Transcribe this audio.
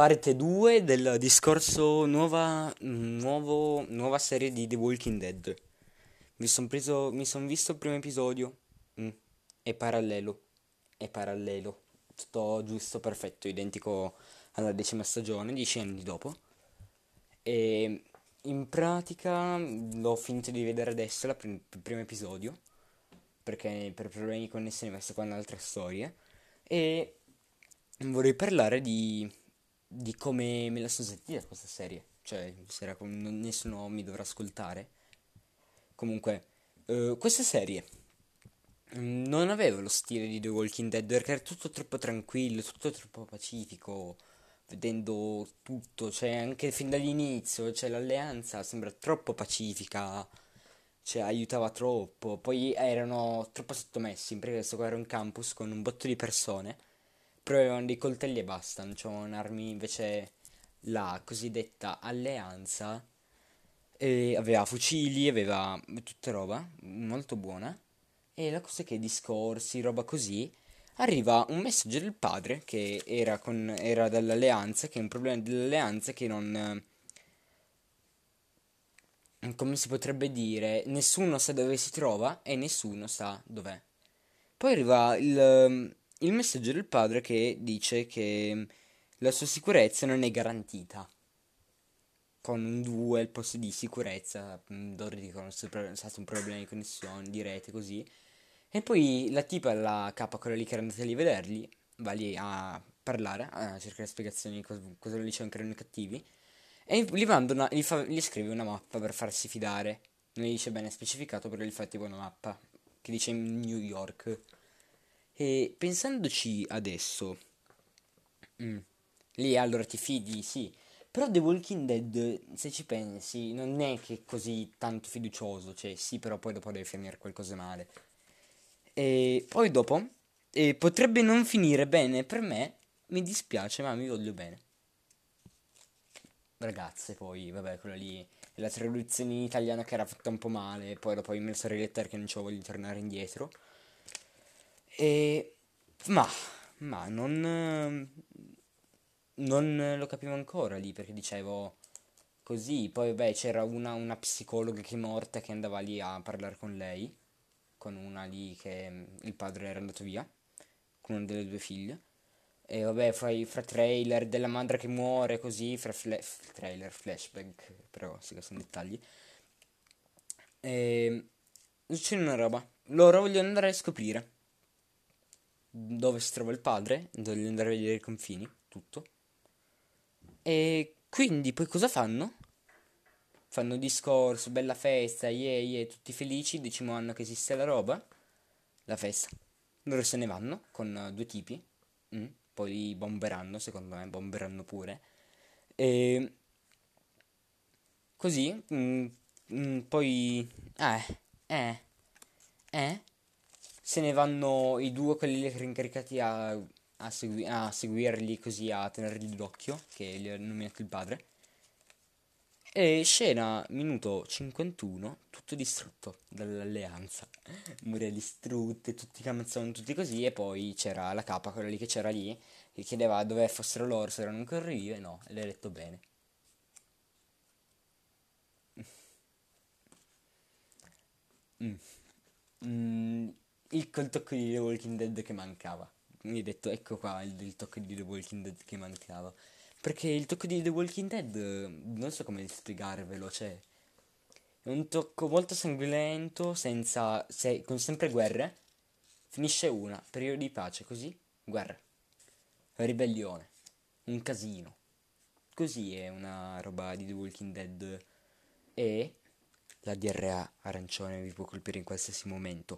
parte 2 del discorso nuova, nuovo, nuova serie di The Walking Dead. Mi sono sono visto il primo episodio. Mm, è parallelo, è parallelo. Tutto giusto, perfetto, identico alla decima stagione, dieci anni dopo. E in pratica l'ho finito di vedere adesso, la prim- il primo episodio, perché per problemi di connessione messo con altre storie. E vorrei parlare di, di come me la sono sentita questa serie. Cioè, come nessuno mi dovrà ascoltare. Comunque, uh, questa serie mm, non aveva lo stile di The Walking Dead perché era tutto troppo tranquillo, tutto troppo pacifico vedendo tutto, cioè anche fin dall'inizio, cioè l'alleanza sembra troppo pacifica, cioè aiutava troppo, poi erano troppo sottomessi, perché questo qua era un campus con un botto di persone, però dei coltelli e basta, non c'erano armi, invece la cosiddetta alleanza e aveva fucili, aveva tutta roba molto buona, e la cosa è che discorsi, roba così, arriva un messaggio del padre che era, con, era dall'alleanza, che è un problema dell'alleanza che non... come si potrebbe dire, nessuno sa dove si trova e nessuno sa dov'è. Poi arriva il, il messaggio del padre che dice che la sua sicurezza non è garantita. Con un 2 al posto di sicurezza, loro dicono che è stato un problema di connessione, di rete, così. E poi la tipa, la capa, quella lì che era andata lì a vederli, va lì a parlare, a cercare spiegazioni cosa, cosa lo dicevano che erano cattivi. E gli, una, gli, fa, gli, scrive una mappa per farsi fidare. Non gli dice bene specificato, però gli fa tipo una mappa che dice New York. E pensandoci adesso, mm, lì allora ti fidi, sì. Però The Walking Dead, se ci pensi, non è che così tanto fiducioso. Cioè, sì, però poi dopo deve finire qualcosa male. E poi dopo, e potrebbe non finire bene per me, mi dispiace, ma mi voglio bene. Ragazze, poi, vabbè, quella lì è la traduzione in italiano che era fatta un po' male, poi dopo ho messo a rilettare che non ci voglio tornare indietro. E... ma, ma non... non lo capivo ancora lì perché dicevo così, poi vabbè c'era una, una psicologa che è morta che andava lì a parlare con lei con una lì che mm, il padre era andato via, con una delle due figlie. E vabbè, fra, fra trailer della madre che muore così, fra fle- trailer, flashback, però sì che sono dettagli. E c'è una roba. Loro vogliono andare a scoprire dove si trova il padre, vogliono andare a vedere i confini, tutto. E quindi poi cosa fanno? fanno discorso, bella festa, yeah, yeah, tutti felici, decimo anno che esiste la roba, la festa. Loro se ne vanno con due tipi, mm, poi li bomberanno, secondo me, bomberanno pure. E così, mm, mm, poi, eh, eh, eh, se ne vanno i due, quelli incaricati a, a, segui- a seguirli così, a tenerli d'occhio, che li ha nominato il padre. E scena minuto 51, tutto distrutto dall'alleanza. Mura distrutte, tutti camminavano tutti così. E poi c'era la capa, quella lì che c'era lì, che chiedeva dove fossero loro, se erano ancora. No, e le ha detto bene. Mm. Mm. Il col tocco di The Walking Dead che mancava. Mi ha detto, ecco qua il, il tocco di The Walking Dead che mancava. Perché il tocco di The Walking Dead, non so come spiegarvelo, cioè... È un tocco molto sanguinolento, senza... Se, con sempre guerre. Finisce una, periodo di pace, così, guerra. Ribellione. Un casino. Così è una roba di The Walking Dead. E la diarrea arancione vi può colpire in qualsiasi momento.